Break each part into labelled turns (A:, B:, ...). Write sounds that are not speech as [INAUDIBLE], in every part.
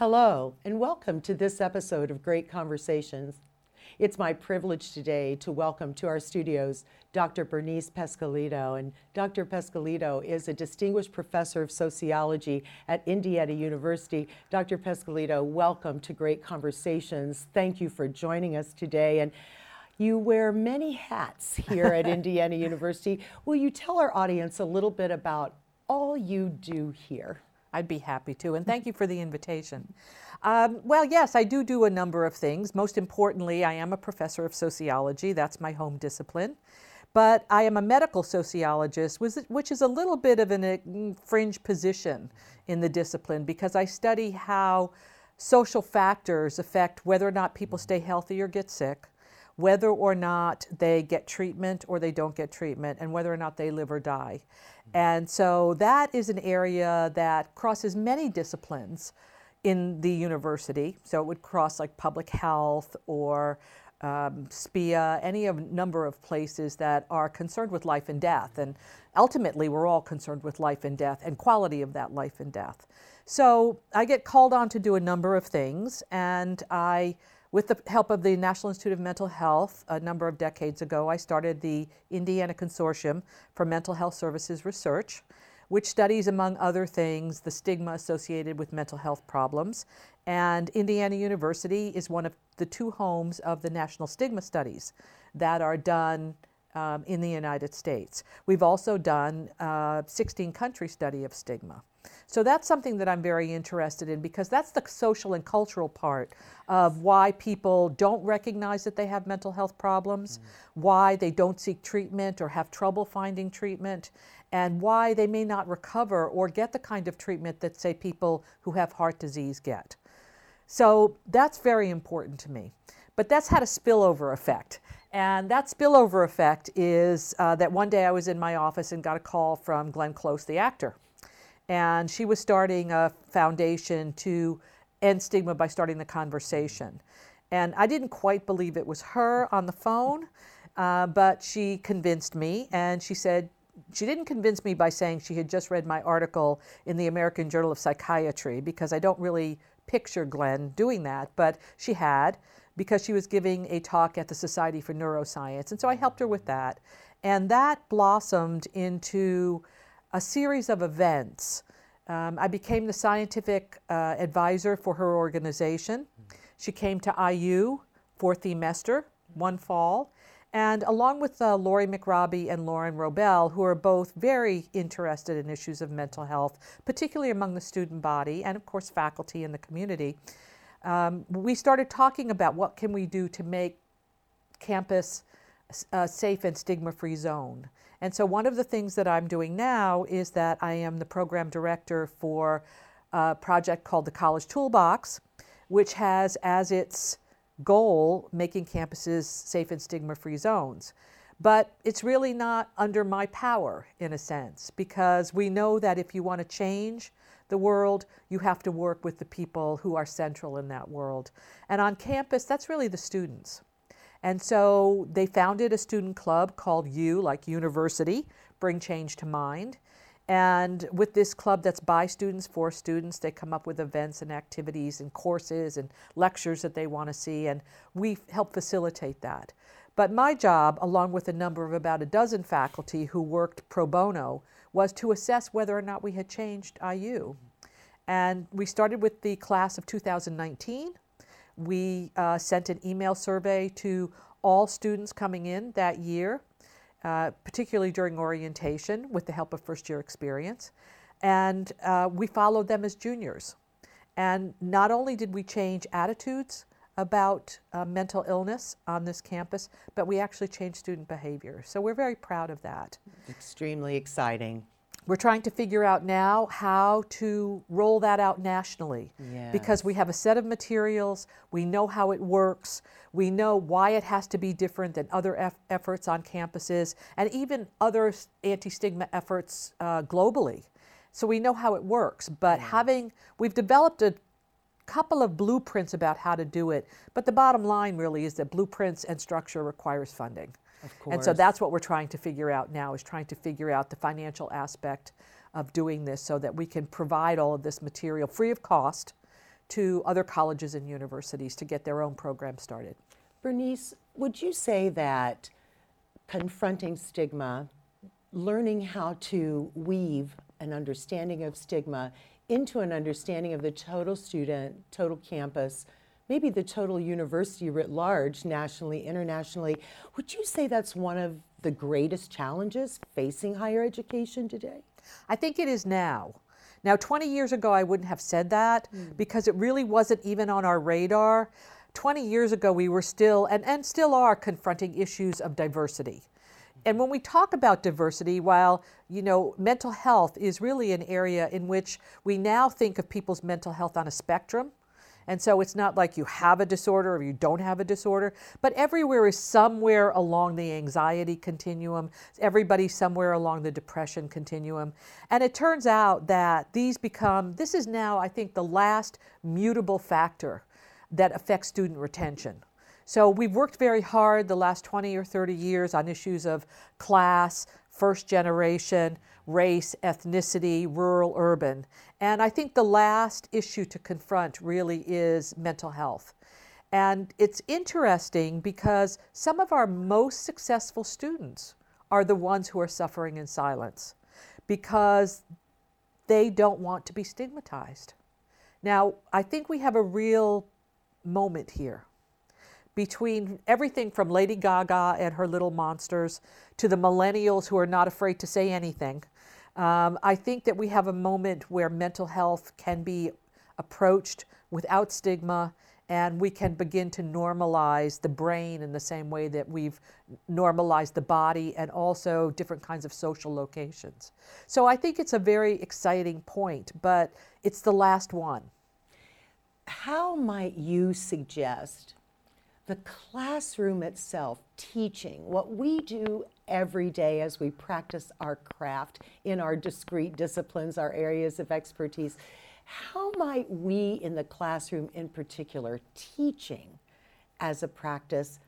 A: Hello, and welcome to this episode of Great Conversations. It's my privilege today to welcome to our studios Dr. Bernice Pescosolido. And Dr. Pescosolido is a distinguished professor of sociology at Indiana University. Dr. Pescosolido, welcome to Great Conversations. Thank you for joining us today. And you wear many hats here at [LAUGHS] Indiana University. Will you tell our audience a little bit about all you do here?
B: I'd be happy to, and thank you for the invitation. Um, well, yes, I do do a number of things. Most importantly, I am a professor of sociology, that's my home discipline. But I am a medical sociologist, which is a little bit of a mm, fringe position in the discipline because I study how social factors affect whether or not people stay healthy or get sick, whether or not they get treatment or they don't get treatment, and whether or not they live or die. And so that is an area that crosses many disciplines in the university. So it would cross like public health or um, SPEA, any of number of places that are concerned with life and death. And ultimately, we're all concerned with life and death and quality of that life and death. So I get called on to do a number of things, and I with the help of the National Institute of Mental Health, a number of decades ago, I started the Indiana Consortium for Mental Health Services Research, which studies, among other things, the stigma associated with mental health problems. And Indiana University is one of the two homes of the National Stigma Studies that are done um, in the United States. We've also done a 16 country study of stigma. So that's something that I'm very interested in because that's the social and cultural part of why people don't recognize that they have mental health problems, mm. why they don't seek treatment or have trouble finding treatment, and why they may not recover or get the kind of treatment that, say, people who have heart disease get. So that's very important to me. But that's had a spillover effect. And that spillover effect is uh, that one day I was in my office and got a call from Glenn Close, the actor and she was starting a foundation to end stigma by starting the conversation. And I didn't quite believe it was her on the phone, uh, but she convinced me, and she said, she didn't convince me by saying she had just read my article in the American Journal of Psychiatry because I don't really picture Glenn doing that, but she had because she was giving a talk at the Society for Neuroscience. And so I helped her with that. And that blossomed into a series of events. Um, I became the scientific uh, advisor for her organization. She came to IU for themester, one fall, and along with uh, Laurie McRobbie and Lauren Robel, who are both very interested in issues of mental health, particularly among the student body and, of course, faculty in the community, um, we started talking about what can we do to make campus a uh, safe and stigma-free zone. And so one of the things that I'm doing now is that I am the program director for a project called the College Toolbox, which has as its goal making campuses safe and stigma free zones. But it's really not under my power in a sense, because we know that if you want to change the world, you have to work with the people who are central in that world. And on campus, that's really the students. And so they founded a student club called U, like University, Bring Change to Mind. And with this club that's by students, for students, they come up with events and activities and courses and lectures that they want to see, and we help facilitate that. But my job, along with a number of about a dozen faculty who worked pro bono, was to assess whether or not we had changed IU. And we started with the class of 2019 we uh, sent an email survey to all students coming in that year, uh, particularly during orientation with the help of first year experience. And uh, we followed them as juniors. And not only did we change attitudes about uh, mental illness on this campus, but we actually changed student behavior. So we're very proud of that.
A: Extremely exciting.
B: We're trying to figure out now how to roll that out nationally yes. because we have a set of materials, we know how it works, we know why it has to be different than other eff- efforts on campuses and even other anti stigma efforts uh, globally. So we know how it works, but having, we've developed a couple of blueprints about how to do it, but the bottom line really is that blueprints and structure requires funding. And so that's what we're trying to figure out now is trying to figure out the financial aspect of doing this so that we can provide all of this material free of cost to other colleges and universities to get their own program started.
A: Bernice, would you say that confronting stigma, learning how to weave an understanding of stigma into an understanding of the total student, total campus, maybe the total university writ large, nationally, internationally, would you say that's one of the greatest challenges facing higher education today?
B: I think it is now. Now, 20 years ago, I wouldn't have said that mm. because it really wasn't even on our radar. 20 years ago, we were still, and, and still are, confronting issues of diversity. And when we talk about diversity, while you know mental health is really an area in which we now think of people's mental health on a spectrum, and so it's not like you have a disorder or you don't have a disorder, but everywhere is somewhere along the anxiety continuum, everybody somewhere along the depression continuum. And it turns out that these become, this is now, I think, the last mutable factor that affects student retention. So we've worked very hard the last 20 or 30 years on issues of class, first generation, race, ethnicity, rural, urban. And I think the last issue to confront really is mental health. And it's interesting because some of our most successful students are the ones who are suffering in silence because they don't want to be stigmatized. Now, I think we have a real moment here between everything from Lady Gaga and her little monsters to the millennials who are not afraid to say anything um, I think that we have a moment where mental health can be approached without stigma and we can begin to normalize the brain in the same way that we've normalized the body and also different kinds of social locations. So I think it's a very exciting point, but it's the last one.
A: How might you suggest the classroom itself, teaching, what we do every day as we practice our craft in our discrete disciplines, our areas of expertise, how might we in the classroom in particular, teaching as a practice,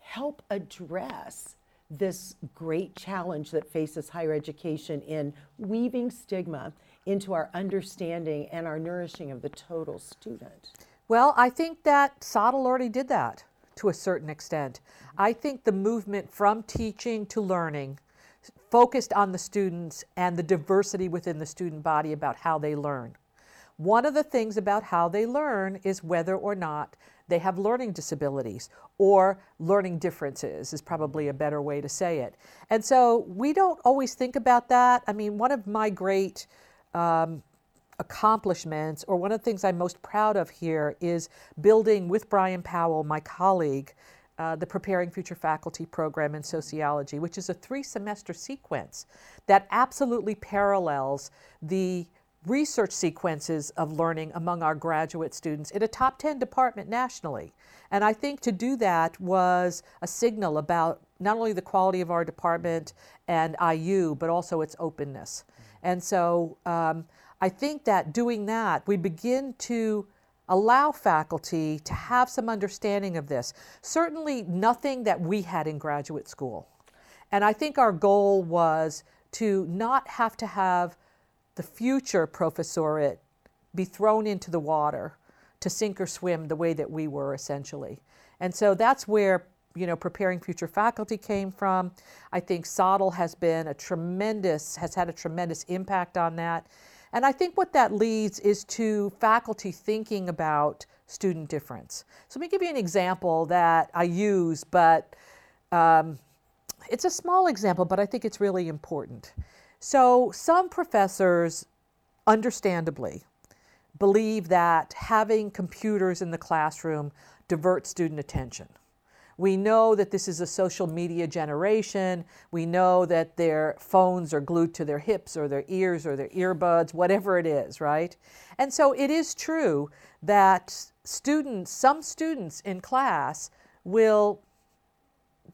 A: help address this great challenge that faces higher education in weaving stigma into our understanding and our nourishing of the total student?
B: Well, I think that SOTL already did that to a certain extent. I think the movement from teaching to learning focused on the students and the diversity within the student body about how they learn. One of the things about how they learn is whether or not they have learning disabilities or learning differences, is probably a better way to say it. And so we don't always think about that. I mean, one of my great um, accomplishments, or one of the things I'm most proud of here, is building with Brian Powell, my colleague, uh, the Preparing Future Faculty program in sociology, which is a three semester sequence that absolutely parallels the research sequences of learning among our graduate students in a top 10 department nationally. And I think to do that was a signal about not only the quality of our department and IU, but also its openness. And so um, I think that doing that, we begin to allow faculty to have some understanding of this. Certainly, nothing that we had in graduate school. And I think our goal was to not have to have the future professorate be thrown into the water to sink or swim the way that we were essentially. And so that's where you know preparing future faculty came from. I think SOTL has been a tremendous has had a tremendous impact on that. And I think what that leads is to faculty thinking about student difference. So let me give you an example that I use, but um, it's a small example, but I think it's really important. So some professors, understandably, believe that having computers in the classroom diverts student attention. We know that this is a social media generation. We know that their phones are glued to their hips or their ears or their earbuds, whatever it is, right? And so it is true that students, some students in class, will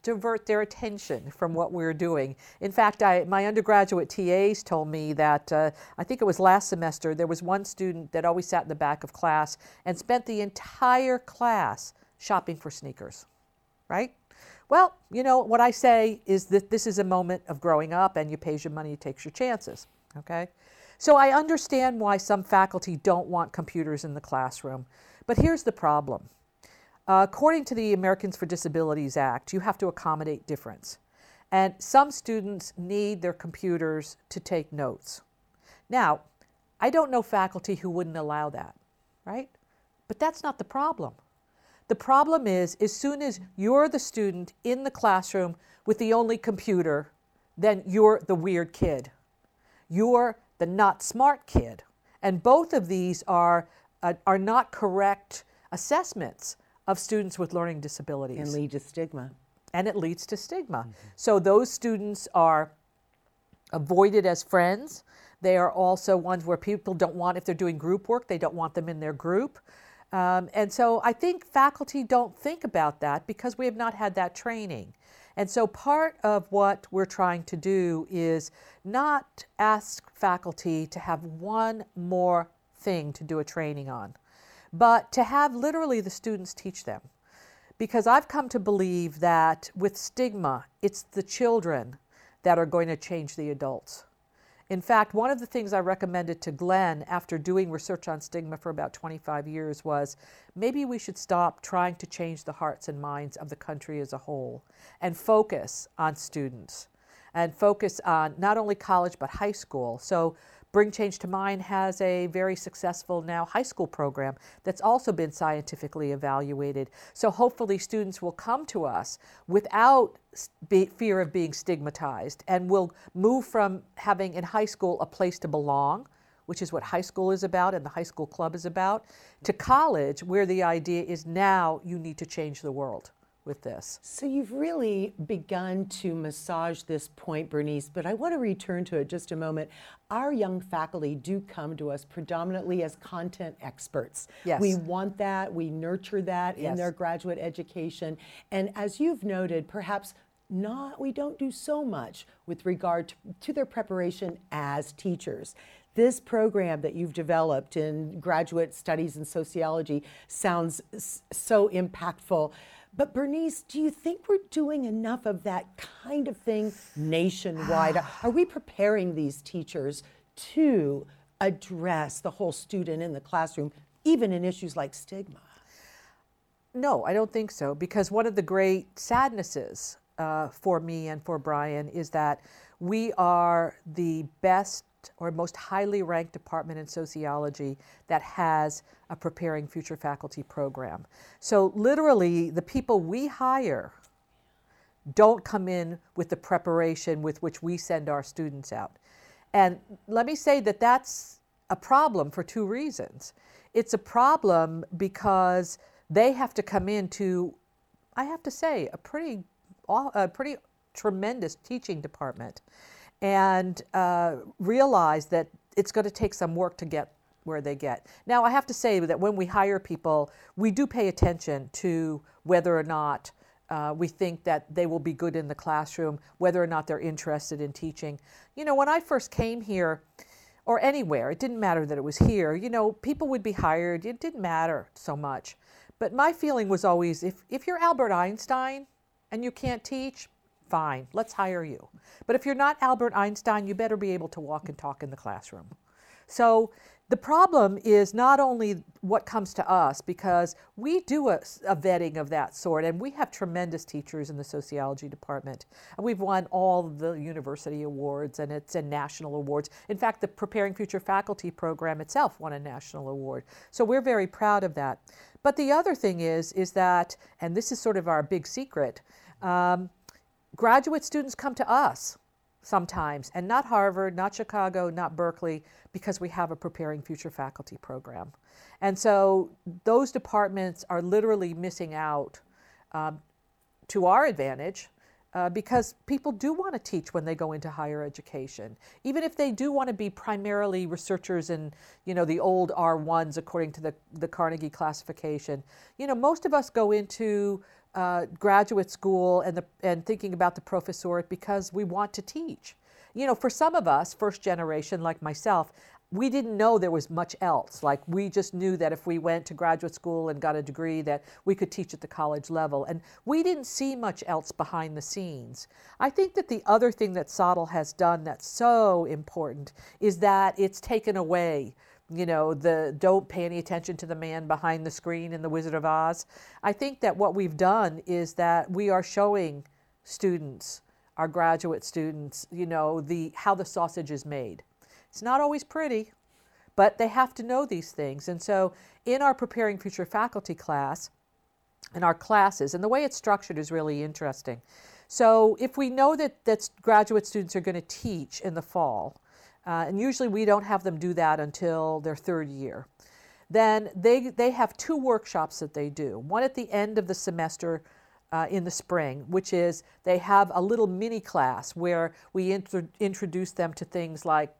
B: divert their attention from what we're doing. In fact, I, my undergraduate TAs told me that uh, I think it was last semester, there was one student that always sat in the back of class and spent the entire class shopping for sneakers right? Well, you know, what I say is that this is a moment of growing up and you pays your money, you takes your chances, okay? So I understand why some faculty don't want computers in the classroom. But here's the problem. Uh, according to the Americans for Disabilities Act, you have to accommodate difference. And some students need their computers to take notes. Now, I don't know faculty who wouldn't allow that, right? But that's not the problem. The problem is, as soon as you're the student in the classroom with the only computer, then you're the weird kid. You're the not smart kid. And both of these are, uh, are not correct assessments of students with learning disabilities.
A: And lead to stigma.
B: And it leads to stigma. Mm-hmm. So those students are avoided as friends. They are also ones where people don't want, if they're doing group work, they don't want them in their group. Um, and so I think faculty don't think about that because we have not had that training. And so part of what we're trying to do is not ask faculty to have one more thing to do a training on, but to have literally the students teach them. Because I've come to believe that with stigma, it's the children that are going to change the adults. In fact, one of the things I recommended to Glenn after doing research on stigma for about 25 years was maybe we should stop trying to change the hearts and minds of the country as a whole and focus on students and focus on not only college but high school. So Bring Change to Mind has a very successful now high school program that's also been scientifically evaluated. So hopefully students will come to us without fear of being stigmatized and will move from having in high school a place to belong which is what high school is about and the high school club is about, to college, where the idea is now you need to change the world with this.
A: So you've really begun to massage this point, Bernice, but I want to return to it just a moment. Our young faculty do come to us predominantly as content experts.
B: Yes.
A: We want that, we nurture that
B: yes.
A: in their graduate education. And as you've noted, perhaps not we don't do so much with regard to, to their preparation as teachers this program that you've developed in graduate studies in sociology sounds so impactful. But Bernice, do you think we're doing enough of that kind of thing nationwide? [SIGHS] Are we preparing these teachers to address the whole student in the classroom, even in issues like stigma?
B: No, I don't think so, because one of the great sadnesses uh, for me and for Brian is that we are the best or most highly ranked department in sociology that has a preparing future faculty program. So literally the people we hire don't come in with the preparation with which we send our students out. And let me say that that's a problem for two reasons. It's a problem because they have to come into, I have to say, a pretty, a pretty tremendous teaching department and uh, realize that it's going to take some work to get where they get. Now, I have to say that when we hire people, we do pay attention to whether or not uh, we think that they will be good in the classroom, whether or not they're interested in teaching. You know, when I first came here, or anywhere, it didn't matter that it was here, you know, people would be hired, it didn't matter so much. But my feeling was always if, if you're Albert Einstein and you can't teach, fine, let's hire you. But if you're not Albert Einstein, you better be able to walk and talk in the classroom. So the problem is not only what comes to us, because we do a, a, vetting of that sort, and we have tremendous teachers in the sociology department. And we've won all the university awards, and it's in national awards. In fact, the Preparing Future Faculty program itself won a national award. So we're very proud of that. But the other thing is, is that, and this is sort of our big secret, um, graduate students come to us sometimes, and not Harvard, not Chicago, not Berkeley, because we have a Preparing Future Faculty program. And so those departments are literally missing out um, to our advantage uh, because people do want to teach when they go into higher education. Even if they do want to be primarily researchers in, you know, the old R1s according to the, the Carnegie classification. You know, most of us go into uh, graduate school and, the, and thinking about the professorate because we want to teach. You know, for some of us, first generation like myself, we didn't know there was much else. Like we just knew that if we went to graduate school and got a degree that we could teach at the college level. And we didn't see much else behind the scenes. I think that the other thing that SOTL has done that's so important is that it's taken away you know, the don't pay any attention to the man behind the screen in The Wizard of Oz. I think that what we've done is that we are showing students, our graduate students, you know, the how the sausage is made. It's not always pretty, but they have to know these things. And so in our Preparing Future Faculty class, in our classes, and the way it's structured is really interesting. So if we know that, that graduate students are going to teach in the fall, uh, and usually we don't have them do that until their third year, then they, they have two workshops that they do. One at the end of the semester uh, in the spring, which is they have a little mini class where we intro- introduce them to things like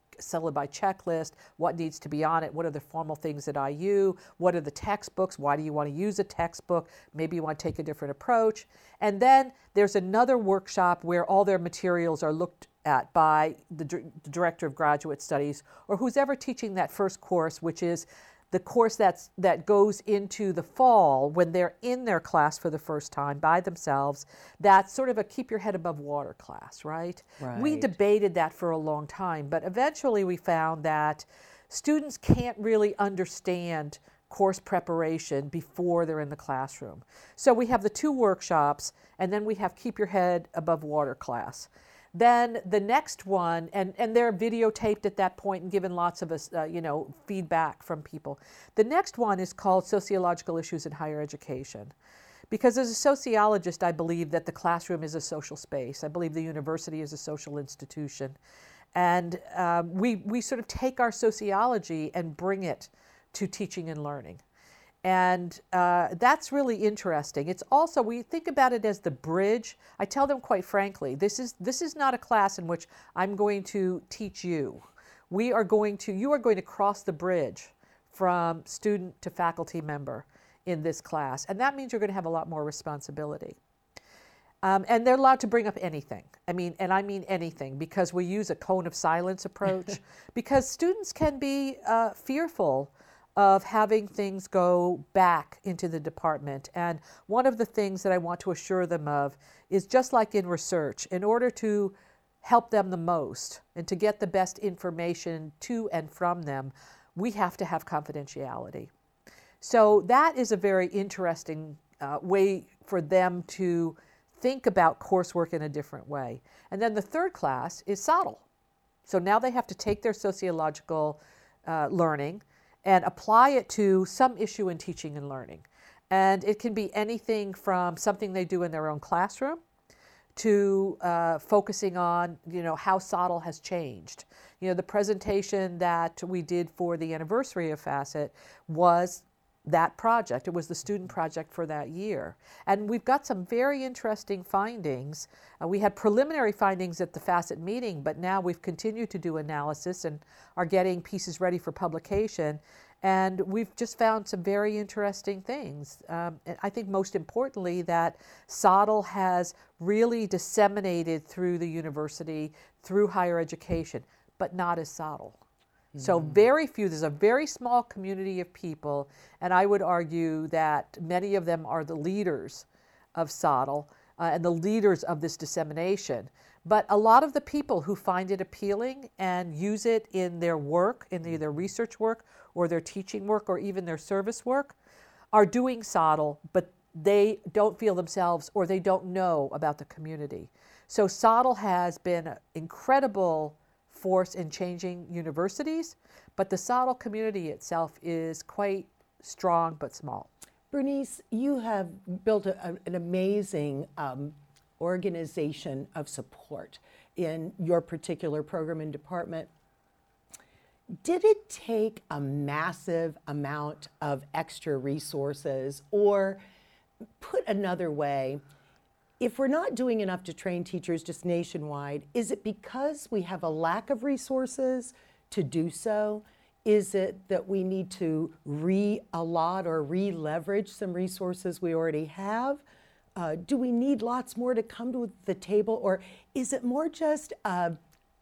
B: by checklist, what needs to be on it, what are the formal things at IU, what are the textbooks, why do you want to use a textbook, maybe you want to take a different approach. And then there's another workshop where all their materials are looked at by the, the director of graduate studies or who's ever teaching that first course, which is the course that's that goes into the fall when they're in their class for the first time by themselves. That's sort of a keep your head above water class right?
A: right.
B: we debated that for a long time but eventually we found that students can't really understand course preparation before they're in the classroom. So we have the two workshops and then we have keep your head above water class then the next one, and, and they're videotaped at that point and given lots of us, uh, you know, feedback from people. The next one is called Sociological Issues in Higher Education. Because as a sociologist, I believe that the classroom is a social space. I believe the university is a social institution. And um, we, we sort of take our sociology and bring it to teaching and learning. And uh, that's really interesting. It's also, we think about it as the bridge. I tell them quite frankly, this is, this is not a class in which I'm going to teach you. We are going to, you are going to cross the bridge from student to faculty member in this class. And that means you're going to have a lot more responsibility. Um, and they're allowed to bring up anything. I mean, and I mean anything because we use a cone of silence approach [LAUGHS] because students can be uh, fearful of having things go back into the department. And one of the things that I want to assure them of is just like in research, in order to help them the most and to get the best information to and from them, we have to have confidentiality. So that is a very interesting uh, way for them to think about coursework in a different way. And then the third class is SOTL. So now they have to take their sociological uh, learning and apply it to some issue in teaching and learning. And it can be anything from something they do in their own classroom to uh, focusing on, you know, how SOTL has changed. You know, the presentation that we did for the anniversary of Facet was that project. It was the student project for that year. And we've got some very interesting findings. Uh, we had preliminary findings at the FACET meeting, but now we've continued to do analysis and are getting pieces ready for publication. And we've just found some very interesting things. Um, I think most importantly, that SOTL has really disseminated through the university, through higher education, but not as SOTL. So, mm. very few, there's a very small community of people, and I would argue that many of them are the leaders of SOTL uh, and the leaders of this dissemination. But a lot of the people who find it appealing and use it in their work, in either their research work or their teaching work or even their service work, are doing SOTL, but they don't feel themselves or they don't know about the community. So, SOTL has been incredible force in changing universities, but the SOTL community itself is quite strong but small.
A: Bernice, you have built a, an amazing um, organization of support in your particular program and department. Did it take a massive amount of extra resources, or put another way, if we're not doing enough to train teachers just nationwide, is it because we have a lack of resources to do so? Is it that we need to re-allot or re-leverage some resources we already have? Uh, do we need lots more to come to the table? Or is it more just a,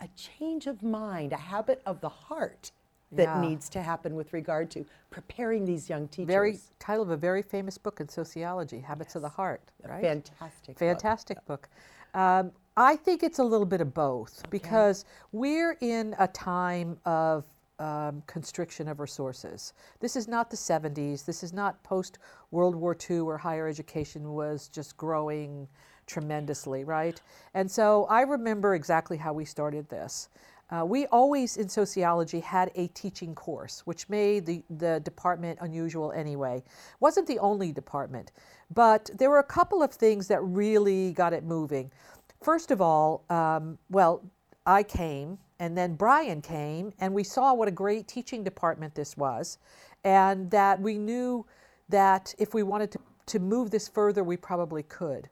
A: a change of mind, a habit of the heart? That
B: Yeah.
A: needs to happen with regard to preparing these young teachers.
B: Very title of a very famous book in sociology, Habits of the Heart. Right?
A: fantastic.
B: Fantastic book. Um, I think it's a little bit of both because we're in a time of um, constriction of resources. This is not the 70s. This is not post World War II where higher education was just growing tremendously, right? And so I remember exactly how we started this. Uh, we always in sociology had a teaching course, which made the, the department unusual anyway. Wasn't the only department, but there were a couple of things that really got it moving. First of all, um, well, I came and then Brian came and we saw what a great teaching department this was and that we knew that if we wanted to, to move this further, we probably could.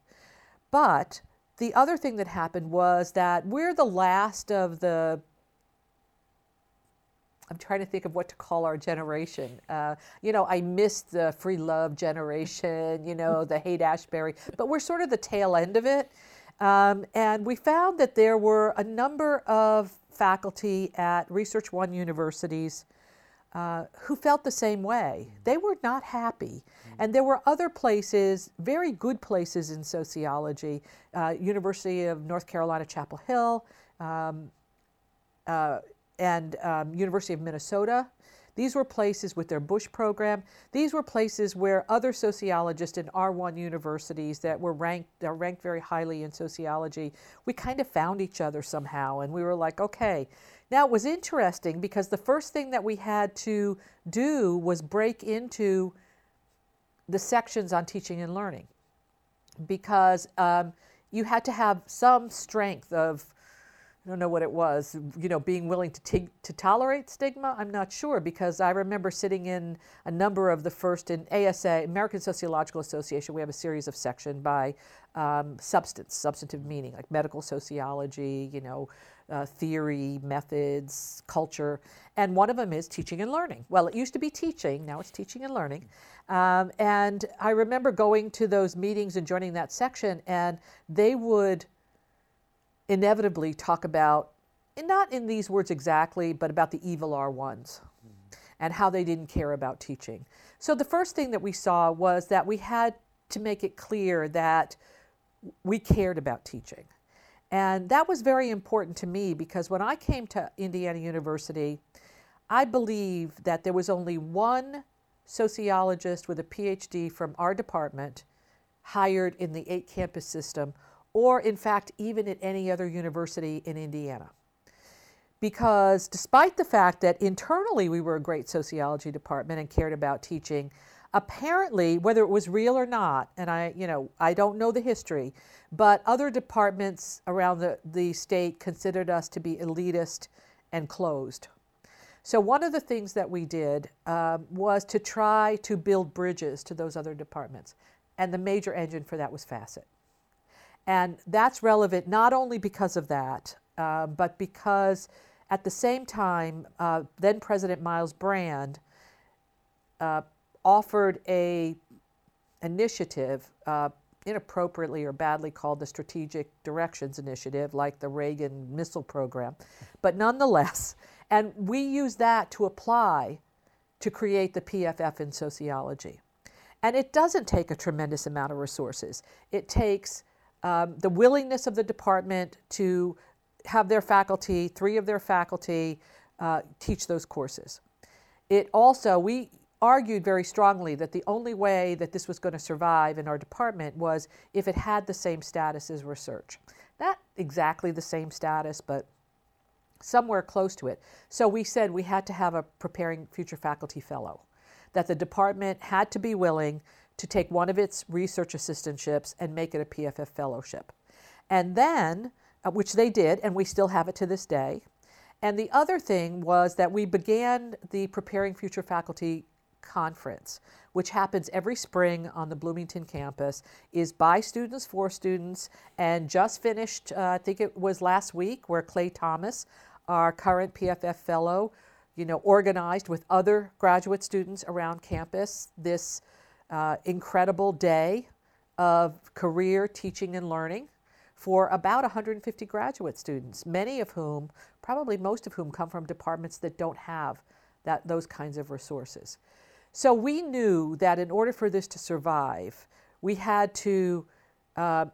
B: But the other thing that happened was that we're the last of the I'm trying to think of what to call our generation. Uh, you know, I missed the free love generation, you know, the Haight Ashbury, but we're sort of the tail end of it. Um, and we found that there were a number of faculty at Research One universities uh, who felt the same way. They were not happy. And there were other places, very good places in sociology, uh, University of North Carolina, Chapel Hill, um, uh, and um, University of Minnesota. These were places with their Bush program. These were places where other sociologists in R1 universities that were ranked, are ranked very highly in sociology, we kind of found each other somehow. And we were like, okay. Now it was interesting because the first thing that we had to do was break into the sections on teaching and learning because um, you had to have some strength of I don't know what it was, you know, being willing to t- to tolerate stigma. I'm not sure because I remember sitting in a number of the first in ASA, American Sociological Association. We have a series of section by um, substance, substantive meaning, like medical sociology, you know, uh, theory, methods, culture, and one of them is teaching and learning. Well, it used to be teaching, now it's teaching and learning. Um, and I remember going to those meetings and joining that section, and they would inevitably talk about, and not in these words exactly, but about the evil R1s and how they didn't care about teaching. So the first thing that we saw was that we had to make it clear that we cared about teaching. And that was very important to me because when I came to Indiana University, I believe that there was only one sociologist with a PhD from our department hired in the eight campus system, or in fact, even at any other university in Indiana. Because despite the fact that internally we were a great sociology department and cared about teaching, apparently, whether it was real or not, and I, you know, I don't know the history, but other departments around the, the state considered us to be elitist and closed. So, one of the things that we did um, was to try to build bridges to those other departments. And the major engine for that was Facet. And that's relevant not only because of that, uh, but because at the same time, uh, then President Myles Brand uh, offered a initiative, uh, inappropriately or badly called the Strategic Directions Initiative, like the Reagan missile program, but nonetheless, [LAUGHS] and we use that to apply to create the PFF in sociology. And it doesn't take a tremendous amount of resources. It takes um, the willingness of the department to have their faculty, three of their faculty, uh, teach those courses. It also, we argued very strongly that the only way that this was going to survive in our department was if it had the same status as research. Not exactly the same status, but somewhere close to it. So we said we had to have a preparing future faculty fellow, that the department had to be willing to take one of its research assistantships and make it a PFF fellowship. And then, uh, which they did, and we still have it to this day. And the other thing was that we began the Preparing Future Faculty Conference, which happens every spring on the Bloomington campus, is by students for students, and just finished, uh, I think it was last week, where Clay Thomas, our current PFF fellow, you know, organized with other graduate students around campus this uh, incredible day of career teaching and learning for about 150 graduate students, many of whom, probably most of whom, come from departments that don't have that those kinds of resources. So we knew that in order for this to survive, we had to uh,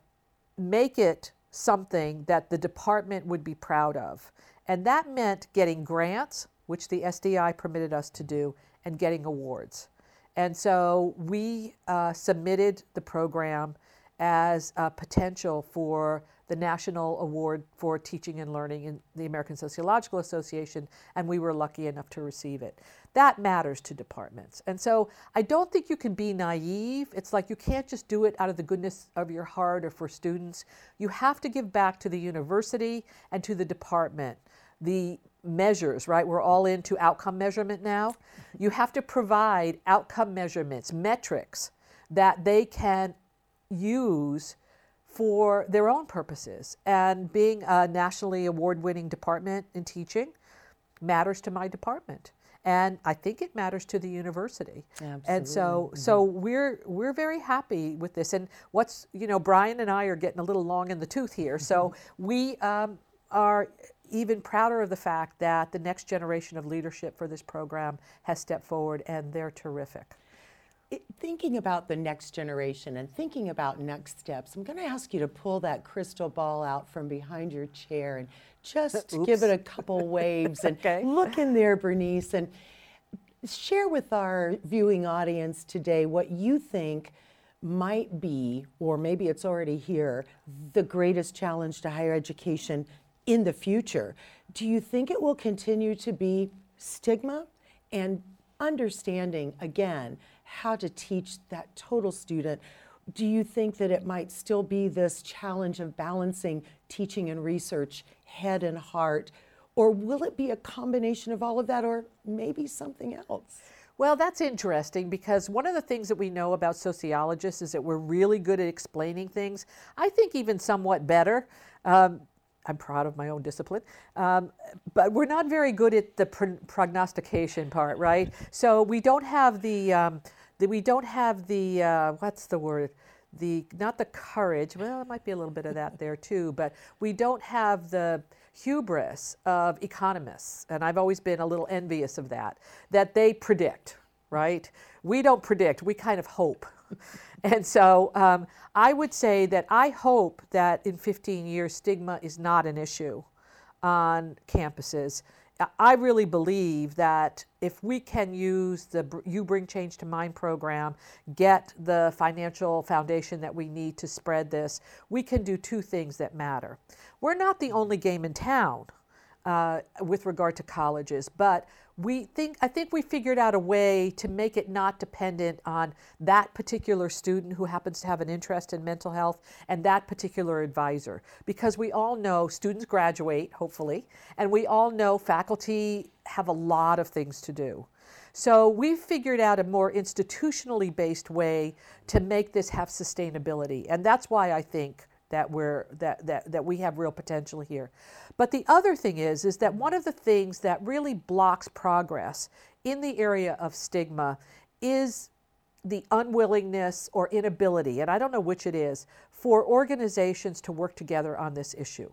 B: make it something that the department would be proud of. And that meant getting grants, which the SDI permitted us to do, and getting awards. And so we uh, submitted the program as a potential for the National Award for Teaching and Learning in the American Sociological Association, and we were lucky enough to receive it. That matters to departments. And so I don't think you can be naive. It's like you can't just do it out of the goodness of your heart or for students. You have to give back to the university and to the department the measures, right? We're all into outcome measurement now. You have to provide outcome measurements, metrics that they can use for their own purposes. And being a nationally award winning department in teaching matters to my department. And I think it matters to the university.
A: Absolutely.
B: And so, mm-hmm. so we're we're very happy with this. And what's you know, Brian and I are getting a little long in the tooth here. So mm-hmm. we um, are even prouder of the fact that the next generation of leadership for this program has stepped forward, and they're terrific.
A: Thinking about the next generation and thinking about next steps, I'm going to ask you to pull that crystal ball out from behind your chair and just [LAUGHS] give it a couple waves and [LAUGHS] okay. look in there, Bernice, and share with our viewing audience today what you think might be, or maybe it's already here, the greatest challenge to higher education in the future. Do you think it will continue to be stigma and understanding, again, how to teach that total student? Do you think that it might still be this challenge of balancing teaching and research, head and heart? Or will it be a combination of all of that, or maybe something else?
B: Well, that's interesting because one of the things that we know about sociologists is that we're really good at explaining things. I think even somewhat better. Um, I'm proud of my own discipline. Um, but we're not very good at the prognostication part, right? So we don't have the, um, we don't have the, uh, what's the word? The, not the courage, well, it might be a little bit of that there too, but we don't have the hubris of economists. And I've always been a little envious of that, that they predict, right? We don't predict, we kind of hope. [LAUGHS] and so um, I would say that I hope that in 15 years, stigma is not an issue on campuses. I really believe that if we can use the You Bring Change to Mind program, get the financial foundation that we need to spread this, we can do two things that matter. We're not the only game in town uh, with regard to colleges, but we think I think we figured out a way to make it not dependent on that particular student who happens to have an interest in mental health and that particular advisor because we all know students graduate hopefully and we all know faculty have a lot of things to do. So we've figured out a more institutionally based way to make this have sustainability and that's why I think that we're that, that, that we have real potential here. But the other thing is is that one of the things that really blocks progress in the area of stigma is the unwillingness or inability, and I don't know which it is, for organizations to work together on this issue.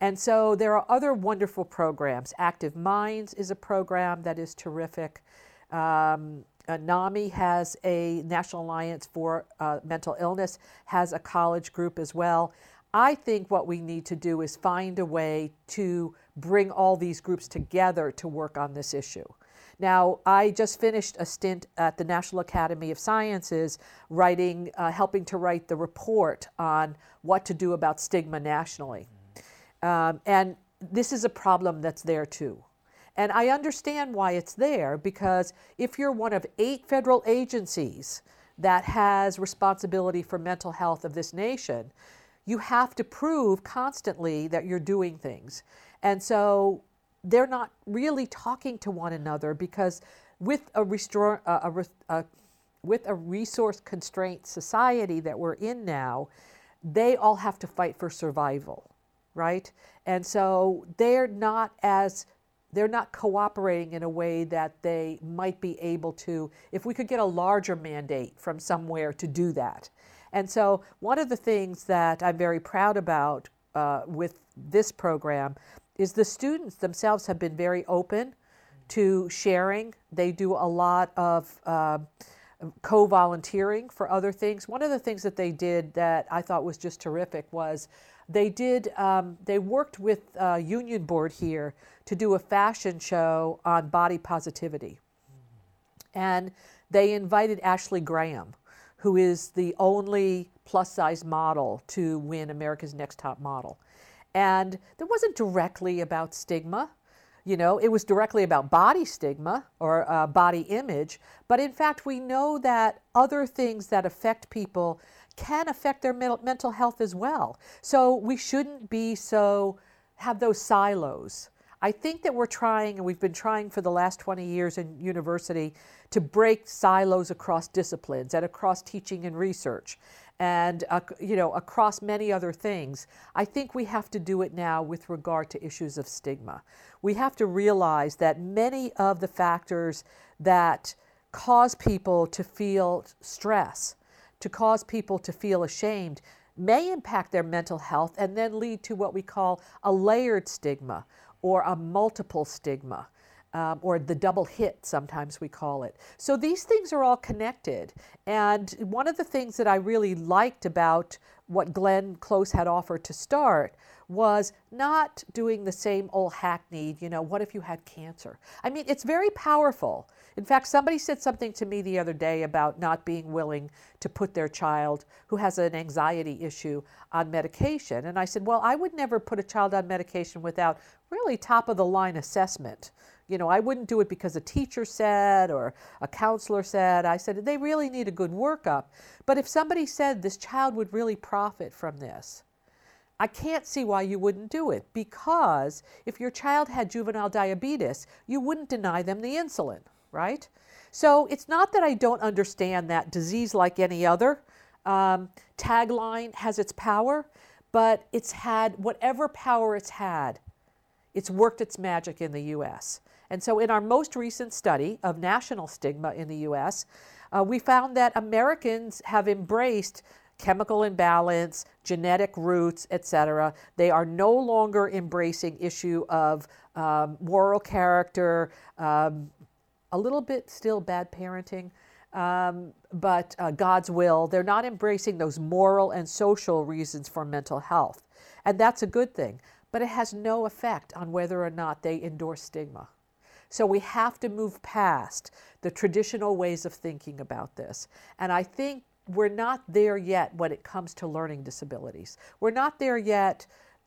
B: And so there are other wonderful programs. Active Minds is a program that is terrific. Um, uh, NAMI has a National Alliance for uh, Mental Illness, has a college group as well. I think what we need to do is find a way to bring all these groups together to work on this issue. Now, I just finished a stint at the National Academy of Sciences, writing, uh, helping to write the report on what to do about stigma nationally. Um, and this is a problem that's there too. And I understand why it's there because if you're one of eight federal agencies that has responsibility for mental health of this nation, you have to prove constantly that you're doing things. And so they're not really talking to one another because with a, restor- uh, a, a, a uh, with a resource constraint society that we're in now, they all have to fight for survival, right? And so they're not as they're not cooperating in a way that they might be able to if we could get a larger mandate from somewhere to do that. And so, one of the things that I'm very proud about uh, with this program is the students themselves have been very open to sharing. They do a lot of uh, co volunteering for other things. One of the things that they did that I thought was just terrific was they did um, they worked with uh, union board here to do a fashion show on body positivity. And they invited ashley graham who is the only plus size model to win america's next top model. And it wasn't directly about stigma you know it was directly about body stigma or uh, body image. But in fact we know that other things that affect people can affect their mental health as well. So we shouldn't be so, have those silos. I think that we're trying, and we've been trying for the last 20 years in university, to break silos across disciplines and across teaching and research and uh, you know across many other things i think we have to do it now with regard to issues of stigma we have to realize that many of the factors that cause people to feel stress to cause people to feel ashamed may impact their mental health and then lead to what we call a layered stigma or a multiple stigma. Um, or the double hit, sometimes we call it. So these things are all connected. And one of the things that I really liked about what Glenn Close had offered to start was not doing the same old hackneyed, you know, what if you had cancer? I mean, it's very powerful in fact, somebody said something to me the other day about not being willing to put their child who has an anxiety issue on medication. And I said, Well, I would never put a child on medication without really top of the line assessment. You know, I wouldn't do it because a teacher said or a counselor said. I said, they really need a good workup. But if somebody said this child would really profit from this, I can't see why you wouldn't do it because if your child had juvenile diabetes, you wouldn't deny them the insulin right? So it's not that I don't understand that disease like any other. Um, tagline has its power, but it's had whatever power it's had, it's worked its magic in the US. And so, in our most recent study of national stigma in the US, uh, we found that Americans have embraced chemical imbalance, genetic roots, etc. They are no longer embracing issue of um, moral character, um, a little bit still bad parenting, um, but uh, God's will. They're not embracing those moral and social reasons for mental health. And that's a good thing, but it has no effect on whether or not they endorse stigma. So we have to move past the traditional ways of thinking about this. And I think we're not there yet when it comes to learning disabilities. We're not there yet,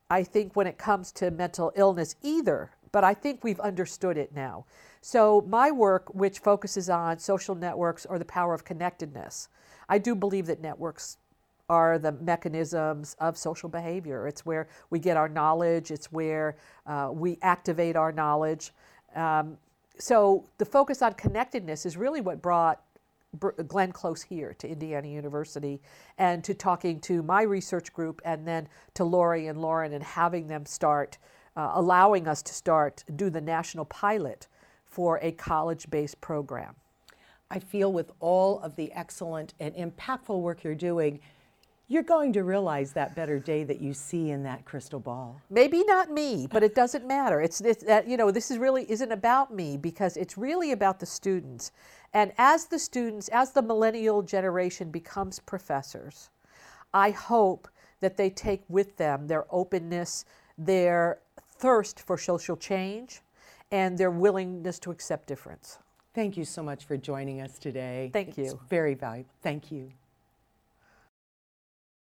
B: I think, when it comes to mental illness either, but I think we've understood it now. So, my work, which focuses on social networks or the power of connectedness, I do believe that networks are the mechanisms of social behavior. It's where we get our knowledge, it's where uh, we activate our knowledge. Um, so, the focus on connectedness is really what brought Glenn Close here to Indiana University and to talking to my research group and then to Lori and Lauren and having them start, uh, allowing us to start, do the national pilot for a college based program.
A: I feel with all of the excellent and impactful work you're doing, you're going to realize that better day that you see in that crystal ball.
B: Maybe not me, but it doesn't matter. It's, it's that you know this is really isn't about me because it's really about the students. And as the students, as the millennial generation becomes professors, I hope that they take with them their openness, their thirst for social change, and their willingness to accept difference.
A: Thank you so much for joining us today.
B: Thank you.
A: It's very valuable. Thank you.